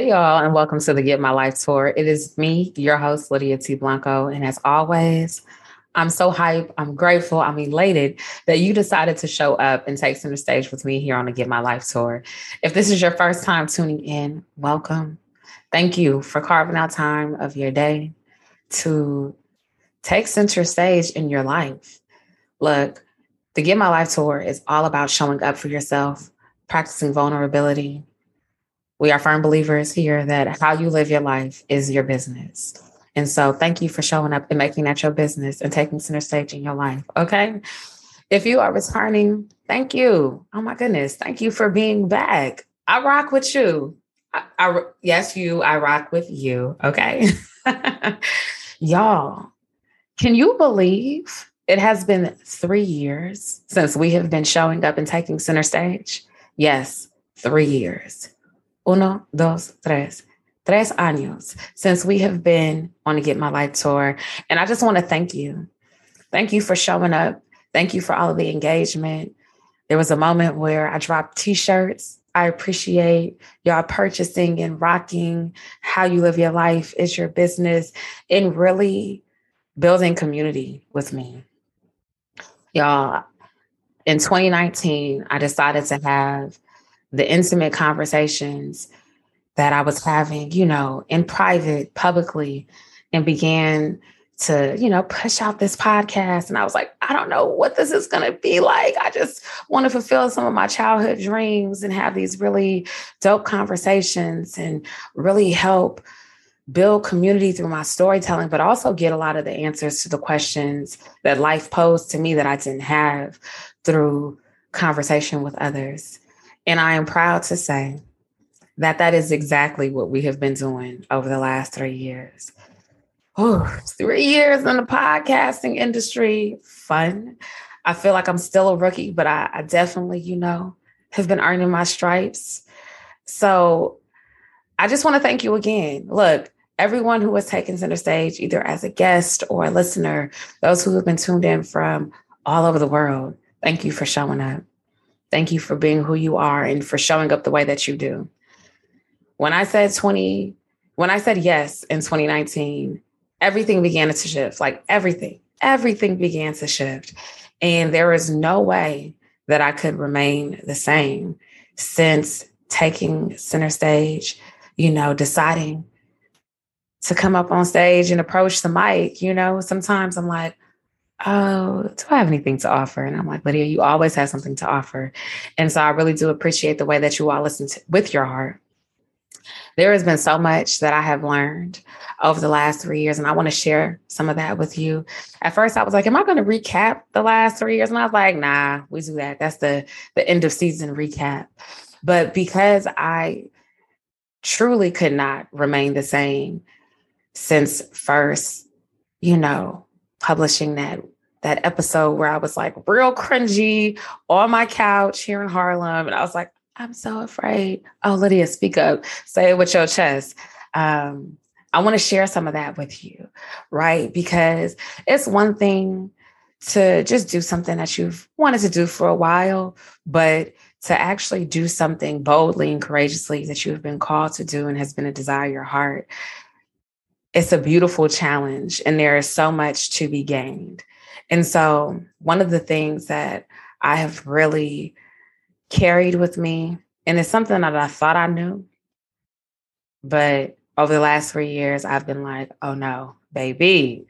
Hey, y'all, and welcome to the Get My Life Tour. It is me, your host, Lydia T. Blanco. And as always, I'm so hyped. I'm grateful. I'm elated that you decided to show up and take center stage with me here on the Get My Life Tour. If this is your first time tuning in, welcome. Thank you for carving out time of your day to take center stage in your life. Look, the Get My Life Tour is all about showing up for yourself, practicing vulnerability, we are firm believers here that how you live your life is your business. And so thank you for showing up and making that your business and taking center stage in your life. Okay. If you are returning, thank you. Oh my goodness. Thank you for being back. I rock with you. I, I yes, you, I rock with you. Okay. Y'all, can you believe it has been three years since we have been showing up and taking center stage? Yes, three years. Uno, dos, tres. Tres años since we have been on the Get My Life tour. And I just want to thank you. Thank you for showing up. Thank you for all of the engagement. There was a moment where I dropped t shirts. I appreciate y'all purchasing and rocking how you live your life is your business and really building community with me. Y'all, in 2019, I decided to have the intimate conversations that I was having, you know, in private, publicly, and began to, you know, push out this podcast. And I was like, I don't know what this is going to be like. I just want to fulfill some of my childhood dreams and have these really dope conversations and really help build community through my storytelling, but also get a lot of the answers to the questions that life posed to me that I didn't have through conversation with others. And I am proud to say that that is exactly what we have been doing over the last three years. Oh, three years in the podcasting industry, fun. I feel like I'm still a rookie, but I, I definitely, you know, have been earning my stripes. So I just want to thank you again. Look, everyone who has taken center stage, either as a guest or a listener, those who have been tuned in from all over the world, thank you for showing up. Thank you for being who you are and for showing up the way that you do. When I said 20, when I said yes in 2019, everything began to shift, like everything, everything began to shift. And there is no way that I could remain the same since taking center stage, you know, deciding to come up on stage and approach the mic. You know, sometimes I'm like, oh, do I have anything to offer? And I'm like, Lydia, you always have something to offer. And so I really do appreciate the way that you all listen to, with your heart. There has been so much that I have learned over the last three years, and I want to share some of that with you. At first, I was like, "Am I going to recap the last three years?" And I was like, "Nah, we do that. That's the the end of season recap." But because I truly could not remain the same since first, you know, publishing that that episode where I was like real cringy on my couch here in Harlem. And I was like, I'm so afraid. Oh, Lydia, speak up. Say it with your chest. Um, I want to share some of that with you, right? Because it's one thing to just do something that you've wanted to do for a while, but to actually do something boldly and courageously that you've been called to do and has been a desire your heart. It's a beautiful challenge, and there is so much to be gained. And so, one of the things that I have really carried with me, and it's something that I thought I knew, but over the last three years, I've been like, oh no, baby,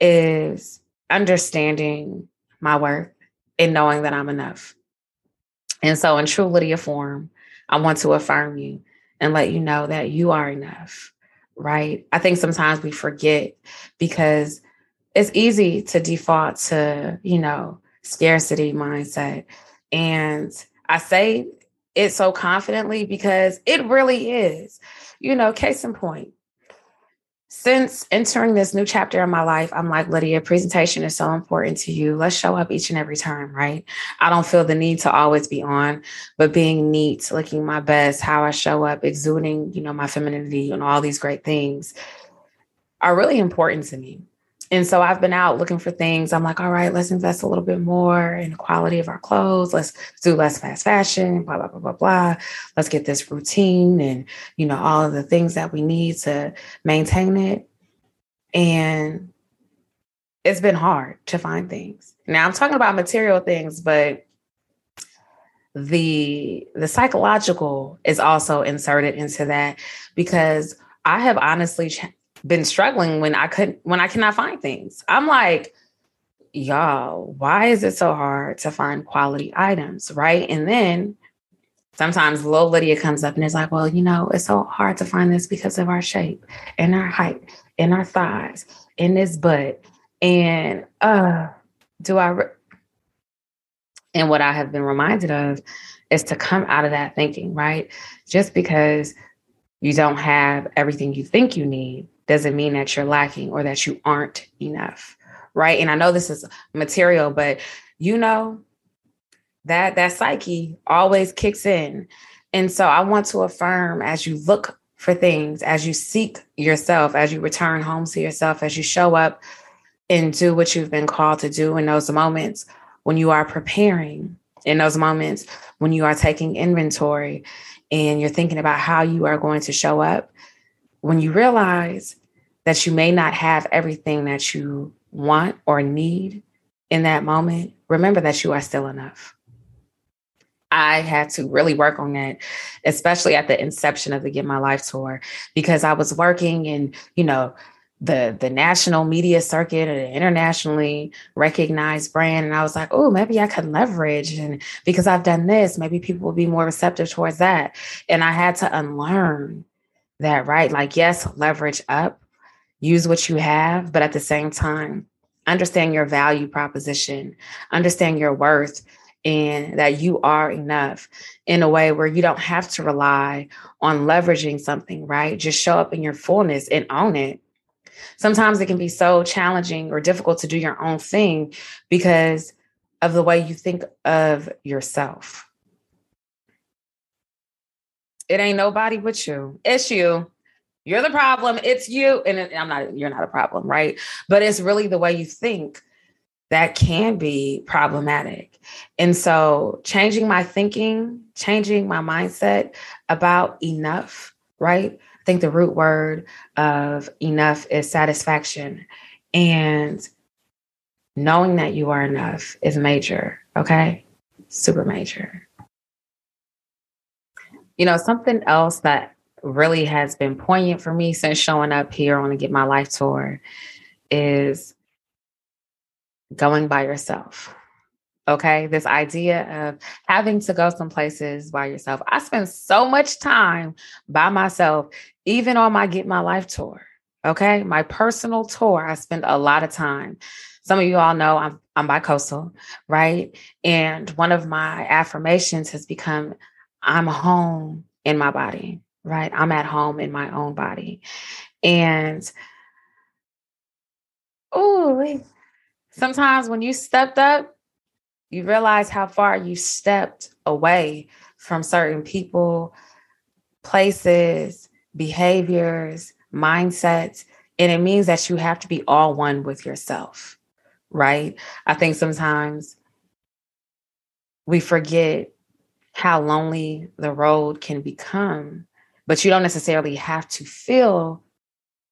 is understanding my worth and knowing that I'm enough. And so, in true Lydia form, I want to affirm you and let you know that you are enough, right? I think sometimes we forget because it's easy to default to, you know, scarcity mindset. And I say it so confidently because it really is. You know, case in point, since entering this new chapter in my life, I'm like, Lydia, presentation is so important to you. Let's show up each and every time, right? I don't feel the need to always be on, but being neat, looking my best, how I show up, exuding, you know, my femininity and all these great things are really important to me. And so I've been out looking for things. I'm like, all right, let's invest a little bit more in the quality of our clothes. Let's do less fast fashion, blah, blah, blah, blah, blah. Let's get this routine and, you know, all of the things that we need to maintain it. And it's been hard to find things. Now I'm talking about material things, but the the psychological is also inserted into that because I have honestly been struggling when I couldn't when I cannot find things. I'm like, y'all, why is it so hard to find quality items? Right. And then sometimes little Lydia comes up and is like, well, you know, it's so hard to find this because of our shape and our height and our thighs and this butt. And uh do I re- and what I have been reminded of is to come out of that thinking, right? Just because you don't have everything you think you need doesn't mean that you're lacking or that you aren't enough. Right. And I know this is material, but you know, that that psyche always kicks in. And so I want to affirm as you look for things, as you seek yourself, as you return home to yourself, as you show up and do what you've been called to do in those moments when you are preparing, in those moments when you are taking inventory and you're thinking about how you are going to show up, when you realize that you may not have everything that you want or need in that moment, remember that you are still enough. I had to really work on that, especially at the inception of the Get My Life tour, because I was working in, you know, the the national media circuit an internationally recognized brand and i was like oh maybe i could leverage and because i've done this maybe people will be more receptive towards that and i had to unlearn that, right? Like, yes, leverage up, use what you have, but at the same time, understand your value proposition, understand your worth, and that you are enough in a way where you don't have to rely on leveraging something, right? Just show up in your fullness and own it. Sometimes it can be so challenging or difficult to do your own thing because of the way you think of yourself. It ain't nobody but you. It's you. You're the problem. It's you. And I'm not, you're not a problem, right? But it's really the way you think that can be problematic. And so changing my thinking, changing my mindset about enough, right? I think the root word of enough is satisfaction. And knowing that you are enough is major, okay? Super major. You know, something else that really has been poignant for me since showing up here on the Get My Life tour is going by yourself. Okay. This idea of having to go some places by yourself. I spend so much time by myself, even on my Get My Life tour. Okay. My personal tour, I spend a lot of time. Some of you all know I'm I'm bicoastal, right? And one of my affirmations has become I'm home in my body, right? I'm at home in my own body. And oh, sometimes when you stepped up, you realize how far you stepped away from certain people, places, behaviors, mindsets. And it means that you have to be all one with yourself, right? I think sometimes we forget how lonely the road can become. But you don't necessarily have to feel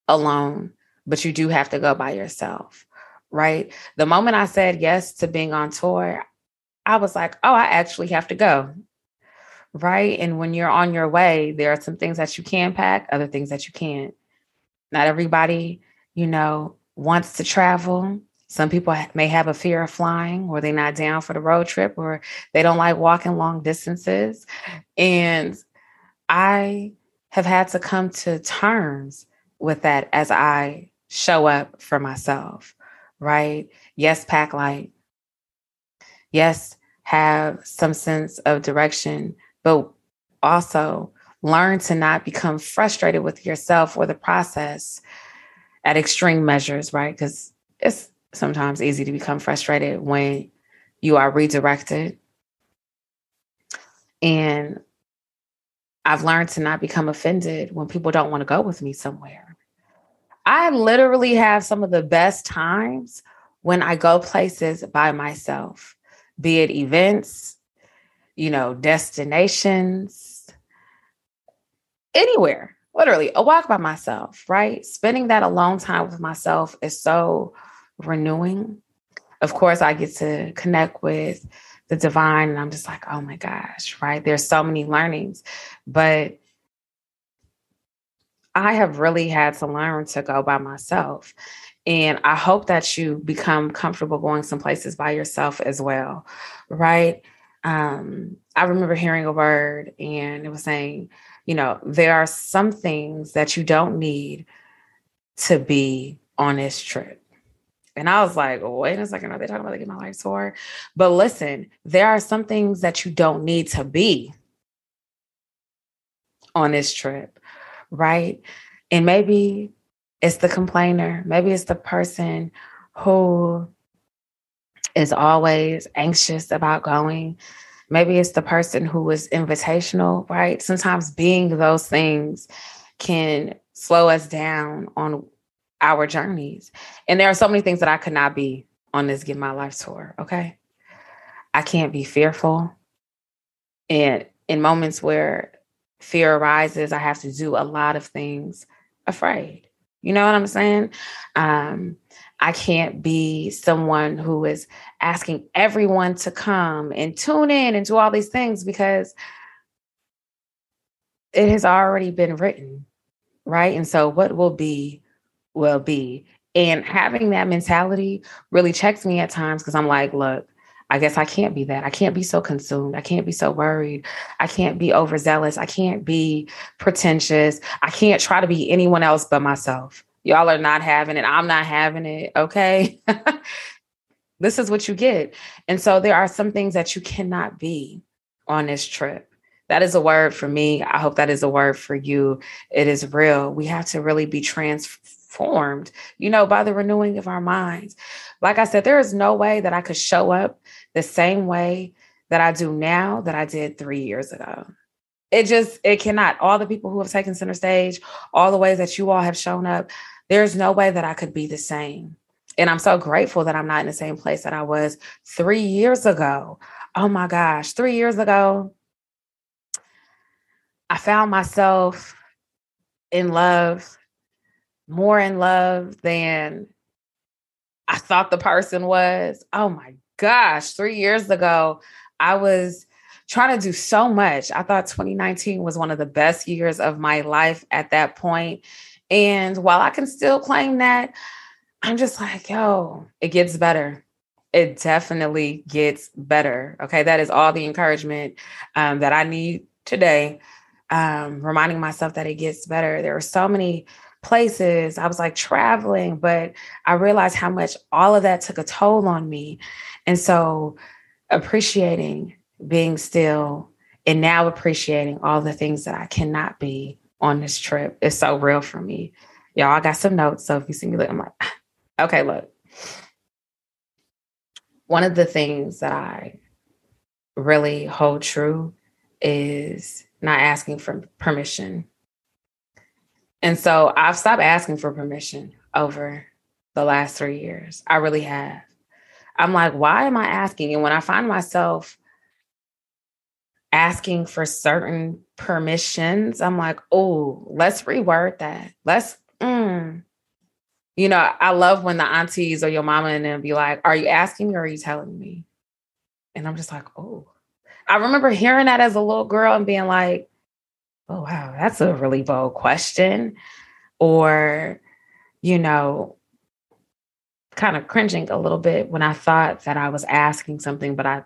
alone, but you do have to go by yourself, right? The moment I said yes to being on tour, I was like, oh, I actually have to go. Right. And when you're on your way, there are some things that you can pack, other things that you can't. Not everybody, you know, wants to travel. Some people may have a fear of flying or they're not down for the road trip or they don't like walking long distances. And I have had to come to terms with that as I show up for myself, right? Yes, pack light. Yes, have some sense of direction, but also learn to not become frustrated with yourself or the process at extreme measures, right? Because it's sometimes easy to become frustrated when you are redirected. And I've learned to not become offended when people don't want to go with me somewhere. I literally have some of the best times when I go places by myself, be it events, you know, destinations, anywhere, literally a walk by myself, right? Spending that alone time with myself is so renewing. Of course, I get to connect with the divine, and I'm just like, oh my gosh, right? There's so many learnings, but I have really had to learn to go by myself. And I hope that you become comfortable going some places by yourself as well, right? Um, I remember hearing a word and it was saying, you know, there are some things that you don't need to be on this trip. And I was like, wait a second, are they talking about like my life tour? But listen, there are some things that you don't need to be on this trip right? And maybe it's the complainer, maybe it's the person who is always anxious about going. Maybe it's the person who is invitational, right? Sometimes being those things can slow us down on our journeys. And there are so many things that I could not be on this Get My Life tour, okay? I can't be fearful. And in moments where fear arises, I have to do a lot of things afraid. You know what I'm saying? Um, I can't be someone who is asking everyone to come and tune in and do all these things because it has already been written, right? And so what will be, will be. And having that mentality really checks me at times because I'm like, look, I guess I can't be that. I can't be so consumed. I can't be so worried. I can't be overzealous. I can't be pretentious. I can't try to be anyone else but myself. Y'all are not having it. I'm not having it. Okay. this is what you get. And so there are some things that you cannot be on this trip. That is a word for me. I hope that is a word for you. It is real. We have to really be transformed, you know, by the renewing of our minds. Like I said, there is no way that I could show up the same way that I do now that I did three years ago. It just, it cannot. All the people who have taken center stage, all the ways that you all have shown up, there's no way that I could be the same. And I'm so grateful that I'm not in the same place that I was three years ago. Oh my gosh, three years ago, I found myself in love, more in love than I thought the person was. Oh my gosh, three years ago, I was trying to do so much. I thought 2019 was one of the best years of my life at that point. And while I can still claim that, I'm just like, yo, it gets better. It definitely gets better. Okay. That is all the encouragement um, that I need today. Um, reminding myself that it gets better. There are so many places. I was like traveling, but I realized how much all of that took a toll on me. And so appreciating being still and now appreciating all the things that I cannot be on this trip is so real for me. Y'all, I got some notes. So if you see me look, I'm like, ah, okay, look. One of the things that I really hold true is not asking for permission and so I've stopped asking for permission over the last three years. I really have. I'm like, why am I asking? And when I find myself asking for certain permissions, I'm like, oh, let's reword that. Let's, mm. you know, I love when the aunties or your mama and them be like, are you asking me or are you telling me? And I'm just like, oh. I remember hearing that as a little girl and being like, oh, wow, that's a really bold question. Or, you know, kind of cringing a little bit when I thought that I was asking something, but I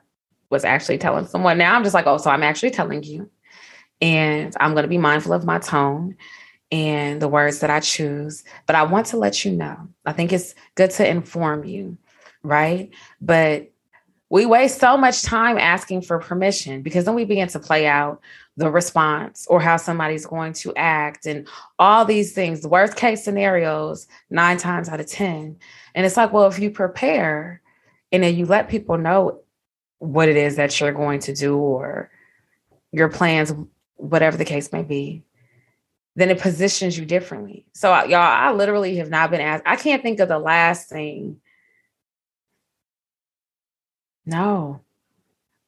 was actually telling someone. Now I'm just like, oh, so I'm actually telling you. And I'm going to be mindful of my tone. and the words that I choose. But I want to let you know, I think it's good to inform you, right? But we waste so much time asking for permission because then we begin to play out the response or how somebody's going to act and all these things, the worst case scenarios, nine times out of 10. And it's like, well, if you prepare and then you let people know what it is that you're going to do or your plans, whatever the case may be, then it positions you differently. So, y'all, I literally have not been asked. I can't think of the last thing. No,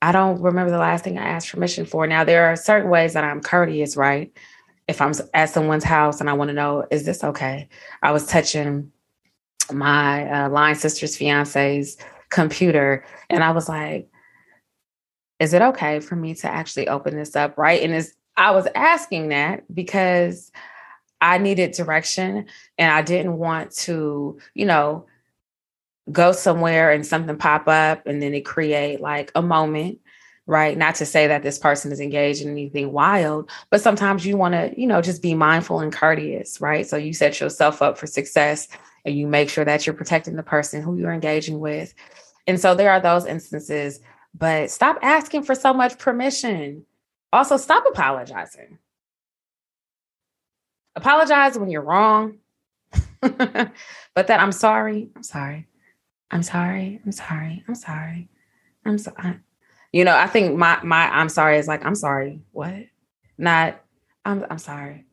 I don't remember the last thing I asked permission for. Now, there are certain ways that I'm courteous, right? If I'm at someone's house and I want to know, is this okay? I was touching my uh, line sister's fiance's computer and I was like, is it okay for me to actually open this up? Right. And it's, I was asking that because I needed direction and I didn't want to, you know, go somewhere and something pop up and then it create like a moment right? Not to say that this person is engaged in anything wild but sometimes you want to you know just be mindful and courteous right? So you set yourself up for success and you make sure that you're protecting the person who you're engaging with. And so there are those instances but stop asking for so much permission. Also stop apologizing. Apologize when you're wrong. But that i'm sorry i'm sorry I'm sorry. I'm sorry. I'm sorry. I'm sorry. You know, I think my my I'm sorry is like I'm sorry. What? Not I'm I'm sorry.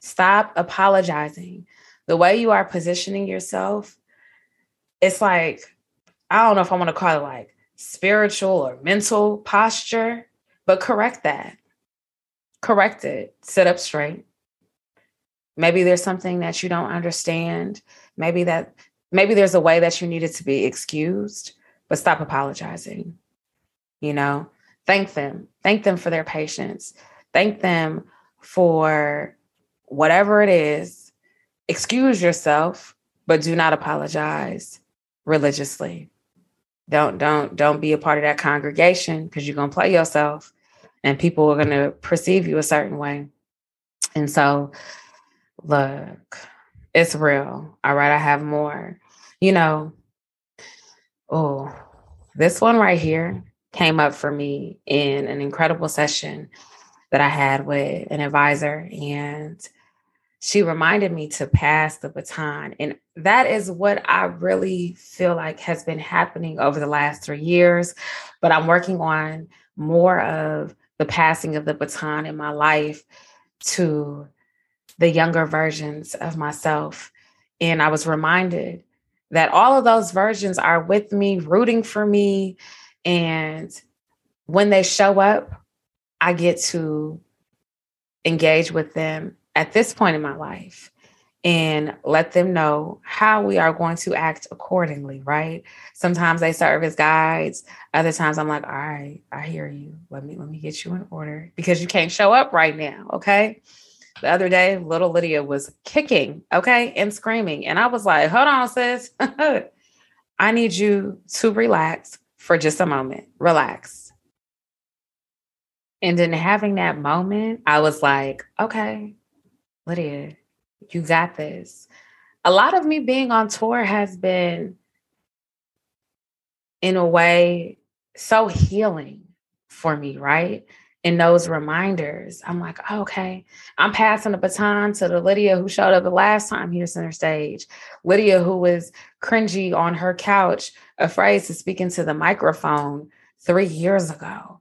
Stop apologizing. The way you are positioning yourself, it's like I don't know if I want to call it like spiritual or mental posture, but correct that. Correct it. Sit up straight. Maybe there's something that you don't understand. Maybe that maybe there's a way that you needed to be excused, but stop apologizing. You know, thank them. Thank them for their patience. Thank them for whatever it is. Excuse yourself, but do not apologize religiously. Don't don't don't be a part of that congregation because you're to play yourself and people are to perceive you a certain way. And so look, it's real. All right, I have more you know, oh, this one right here came up for me in an incredible session that I had with an advisor. And she reminded me to pass the baton. And that is what I really feel like has been happening over the last three years. But I'm working on more of the passing of the baton in my life to the younger versions of myself. And I was reminded that all of those versions are with me, rooting for me. And when they show up, I get to engage with them at this point in my life and let them know how we are going to act accordingly, right? Sometimes they serve as guides. Other times I'm like, all right, I hear you. Let me let me get you in order because you can't show up right now, okay? The other day, little Lydia was kicking, okay, and screaming. And I was like, hold on, sis. I need you to relax for just a moment. Relax. And in having that moment, I was like, okay, Lydia, you got this. A lot of me being on tour has been, in a way, so healing for me, right? In those reminders, I'm like, okay, I'm passing the baton to the Lydia who showed up the last time here center stage. Lydia who was cringy on her couch, afraid to speak into the microphone three years ago.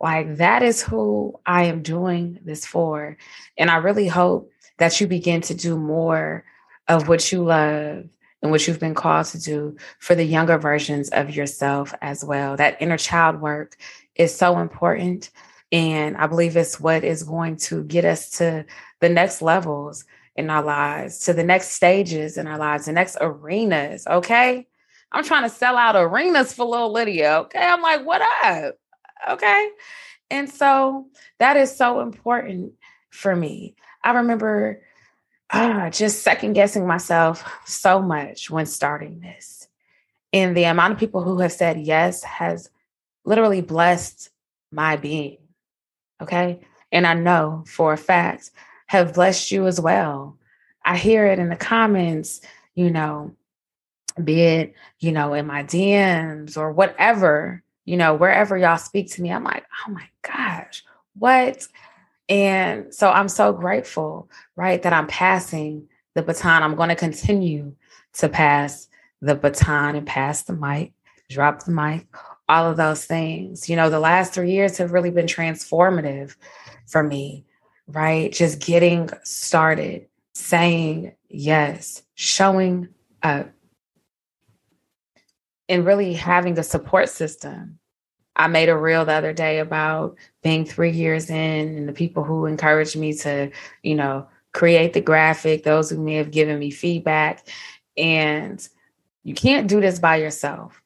Like that is who I am doing this for. And I really hope that you begin to do more of what you love and what you've been called to do for the younger versions of yourself as well. That inner child work is so important and I believe it's what is going to get us to the next levels in our lives, to the next stages in our lives, the next arenas. Okay. I'm trying to sell out arenas for little Lydia. Okay. I'm like, what up? Okay. And so that is so important for me. I remember uh, just second guessing myself so much when starting this. And the amount of people who have said yes has literally blessed my being. Okay. And I know for a fact have blessed you as well. I hear it in the comments, you know, be it, you know, in my DMs or whatever, you know, wherever y'all speak to me, I'm like, oh my gosh, what? And so I'm so grateful, right, that I'm passing the baton. I'm going to continue to pass the baton and pass the mic, drop the mic, all of those things. You know, the last three years have really been transformative for me, right? Just getting started, saying yes, showing up, and really having a support system. I made a reel the other day about being three years in and the people who encouraged me to, you know, create the graphic, those who may have given me feedback. And you can't do this by yourself.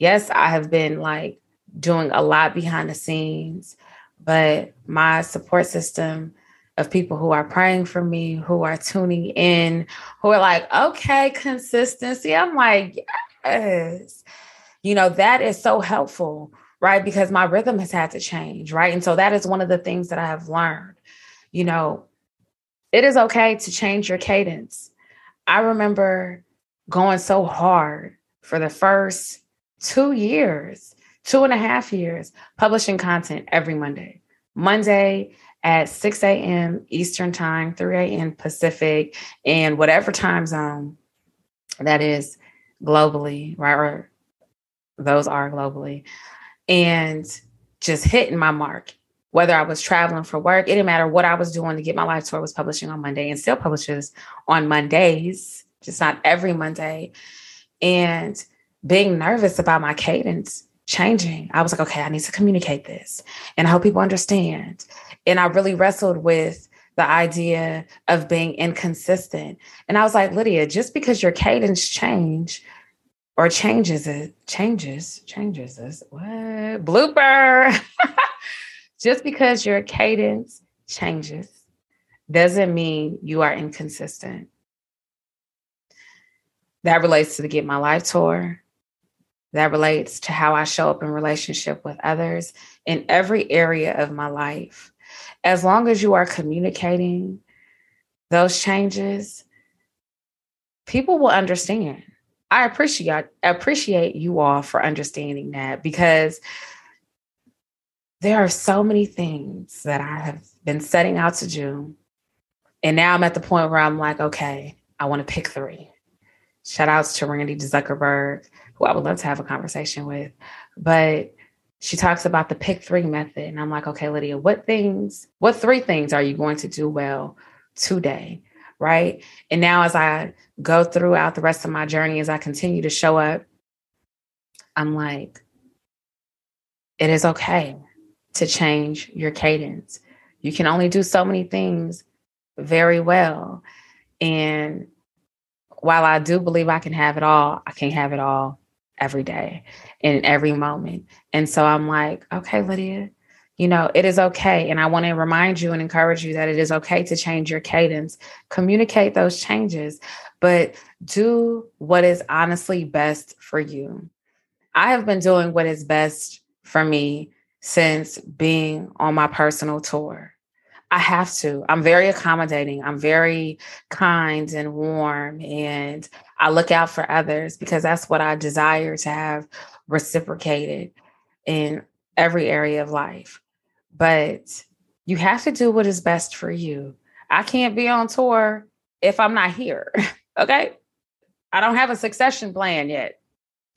Yes, I have been like doing a lot behind the scenes, but my support system of people who are praying for me, who are tuning in, who are like, okay, consistency. I'm like, yes. You know, that is so helpful, right? Because my rhythm has had to change, right? And so that is one of the things that I have learned. You know, it is okay to change your cadence. I remember going so hard for the first two years, two and a half years, publishing content every Monday. Monday at 6 a.m. Eastern Time, 3 a.m. Pacific, and whatever time zone that is globally, right? Or those are globally. And just hitting my mark. Whether I was traveling for work, it didn't matter what I was doing to get my life tour was publishing on Monday and still publishes on Mondays, just not every Monday. And being nervous about my cadence changing. I was like, okay, I need to communicate this and I hope people understand. And I really wrestled with the idea of being inconsistent. And I was like, Lydia, just because your cadence change or changes it, changes, changes this, what? Blooper. just because your cadence changes doesn't mean you are inconsistent. That relates to the Get My Life tour. That relates to how I show up in relationship with others in every area of my life as long as you are communicating those changes, people will understand. I appreciate appreciate you all for understanding that because there are so many things that I have been setting out to do. And now I'm at the point where I'm like, okay, I want to pick three. Shout outs to Randi Zuckerberg, who I would love to have a conversation with. But she talks about the pick three method. And I'm like, okay, Lydia, what things, what three things are you going to do well today? Right. And now, as I go throughout the rest of my journey, as I continue to show up, I'm like, it is okay to change your cadence. You can only do so many things very well. And while I do believe I can have it all, I can't have it all every day in every moment. And so I'm like, okay, Lydia, you know, it is okay. And I want to remind you and encourage you that it is okay to change your cadence, communicate those changes, but do what is honestly best for you. I have been doing what is best for me since being on my personal tour. I have to. I'm very accommodating. I'm very kind and warm. And I look out for others because that's what I desire to have reciprocated in every area of life. But you have to do what is best for you. I can't be on tour if I'm not here. okay. I don't have a succession plan yet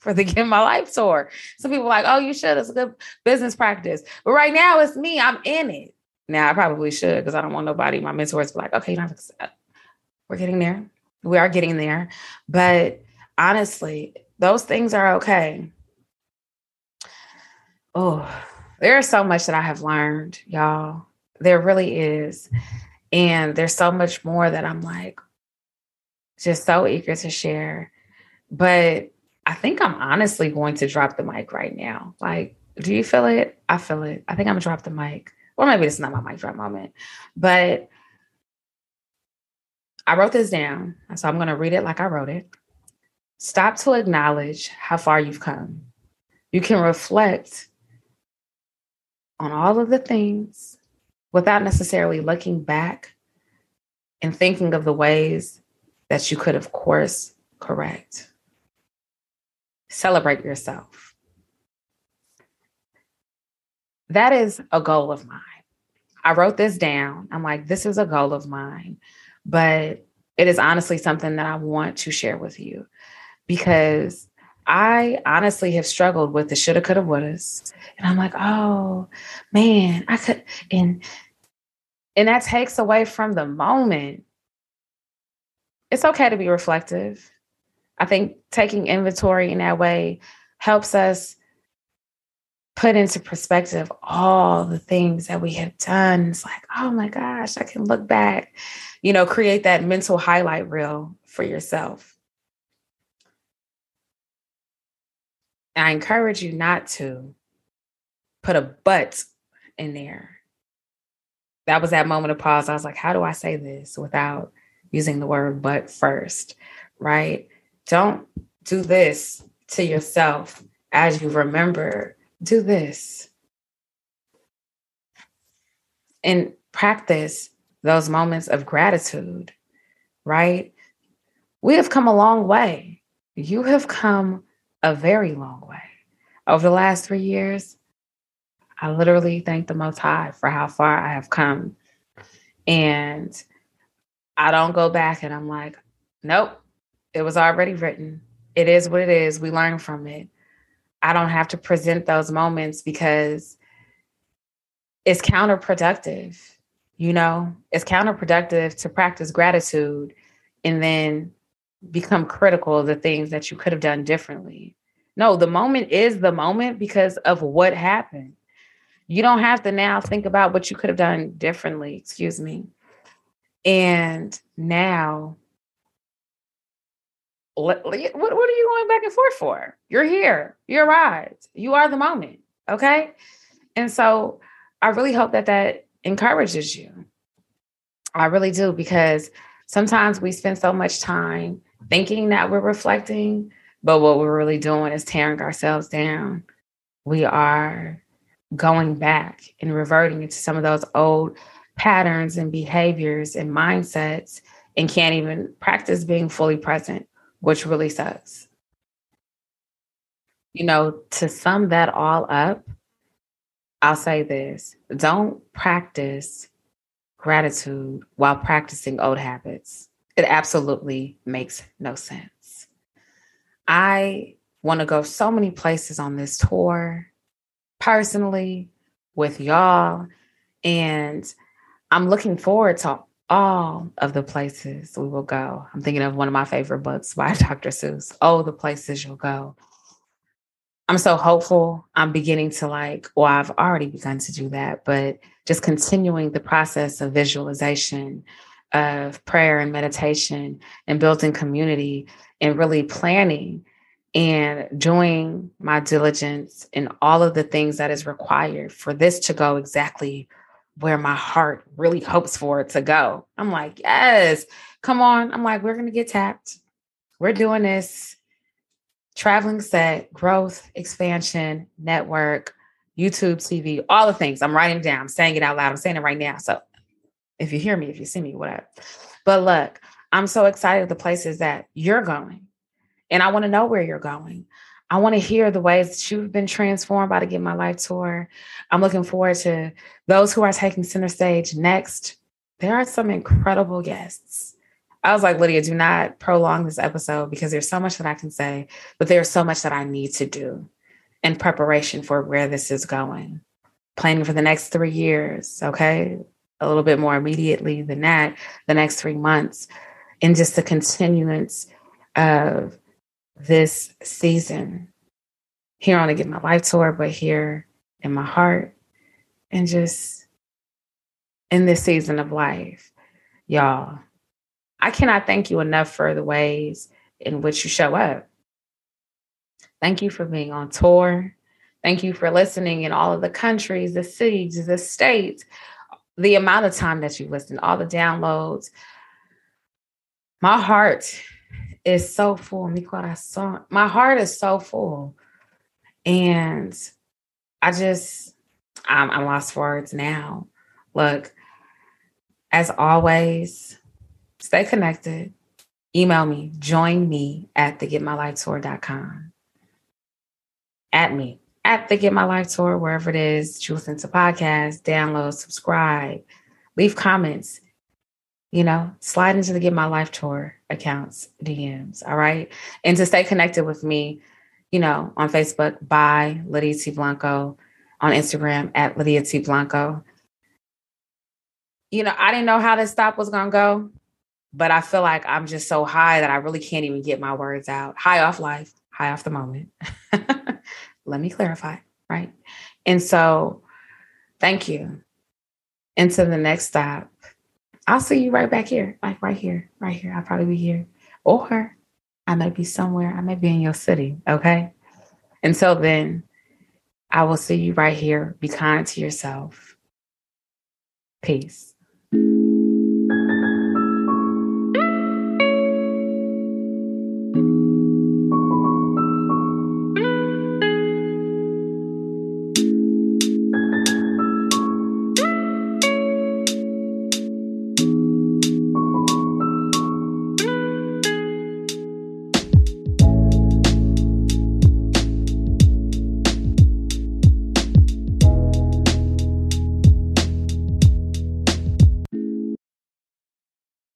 for the Get My Life tour. Some people are like, oh, you should. It's a good business practice. But right now, it's me. I'm in it. Now I probably should because I don't want nobody, my mentors, be like, okay, we're getting there. We are getting there. But honestly, those things are okay. Oh, there's so much that I have learned, y'all. There really is. And there's so much more that I'm like, just so eager to share. But I think I'm honestly going to drop the mic right now. Like, do you feel it? I feel it. I think I'm gonna drop the mic or maybe it's not my mic drop moment, but I wrote this down. So I'm going to read it like I wrote it. Stop to acknowledge how far you've come. You can reflect on all of the things without necessarily looking back and thinking of the ways that you could, of course, correct. Celebrate yourself. That is a goal of mine. I wrote this down. I'm like, this is a goal of mine, but it is honestly something that I want to share with you because I honestly have struggled with the shoulda, coulda, wouldas. And I'm like, oh man, I could, and and that takes away from the moment. It's okay to be reflective. I think taking inventory in that way helps us put into perspective all the things that we have done. It's like, oh my gosh, I can look back, you know, create that mental highlight reel for yourself. I encourage you not to put a but in there. That was that moment of pause. I was like, how do I say this without using the word but first? Right? Don't do this to yourself as you remember, do this. And practice those moments of gratitude, right? We have come a long way. You have come a very long way. Over the last three years, I literally thank the Most High for how far I have come. And I don't go back and I'm like, nope, it was already written. It is what it is. We learn from it. I don't have to present those moments because it's counterproductive. You know, it's counterproductive to practice gratitude and then become critical of the things that you could have done differently. No, the moment is the moment because of what happened. You don't have to now think about what you could have done differently, excuse me. And now, what, what are you going back and forth for? You're here, You're arrived, you are the moment. Okay. And so I really hope that that encourages you. I really do because sometimes we spend so much time thinking that we're reflecting, but what we're really doing is tearing ourselves down. We are going back and reverting into some of those old patterns and behaviors and mindsets and can't even practice being fully present, which really sucks. You know, to sum that all up, I'll say this don't practice gratitude while practicing old habits. It absolutely makes no sense. I want to go so many places on this tour personally with y'all. And I'm looking forward to all of the places we will go. I'm thinking of one of my favorite books by Dr. Seuss, Oh, the Places You'll Go. I'm so hopeful. I'm beginning to like, well, I've already begun to do that, but just continuing the process of visualization, of prayer and meditation, and building community, and really planning and doing my diligence in all of the things that is required for this to go exactly where my heart really hopes for it to go. I'm like, yes, come on. I'm like, we're going to get tapped. We're doing this traveling set, growth, expansion, network, YouTube, TV, all the things. I'm writing down, I'm saying it out loud. I'm saying it right now. So if you hear me, if you see me, whatever. But look, I'm so excited the places that you're going and I want to know where you're going. I want to hear the ways that you've been transformed by the Get My Life tour. I'm looking forward to those who are taking center stage next. There are some incredible guests. I was like, Lydia, do not prolong this episode because there's so much that I can say, but there's so much that I need to do in preparation for where this is going. Planning for the next three years, okay? A little bit more immediately than that, the next three months, and just the continuance of this season here on the Get My Life tour, but here in my heart and just in this season of life. Y'all, I cannot thank you enough for the ways in which you show up. Thank you for being on tour. Thank you for listening in all of the countries, the cities, the states, the amount of time that you listen, all the downloads. My heart is so full. Mi corazón. My heart is so full. And I just, I'm, I'm lost for words now. Look, as always, stay connected. Email me, join me at the getmylifetour.com. At me, at the Get My Life Tour, wherever it is, listen to podcasts, download, subscribe, leave comments, you know, slide into the Get My Life Tour accounts, DMs. All right. And to stay connected with me, you know, on Facebook by Lydia T. Blanco, on Instagram at Lydia T. Blanco. You know, I didn't know how this stop was going to go, but I feel like I'm just so high that I really can't even get my words out. High off life, high off the moment. Let me clarify, right? And so, thank you. Into the next stop. I'll see you right back here, like right here, right here. I'll probably be here. Or I may be somewhere, I may be in your city. Okay. Until then, I will see you right here. Be kind to yourself. Peace.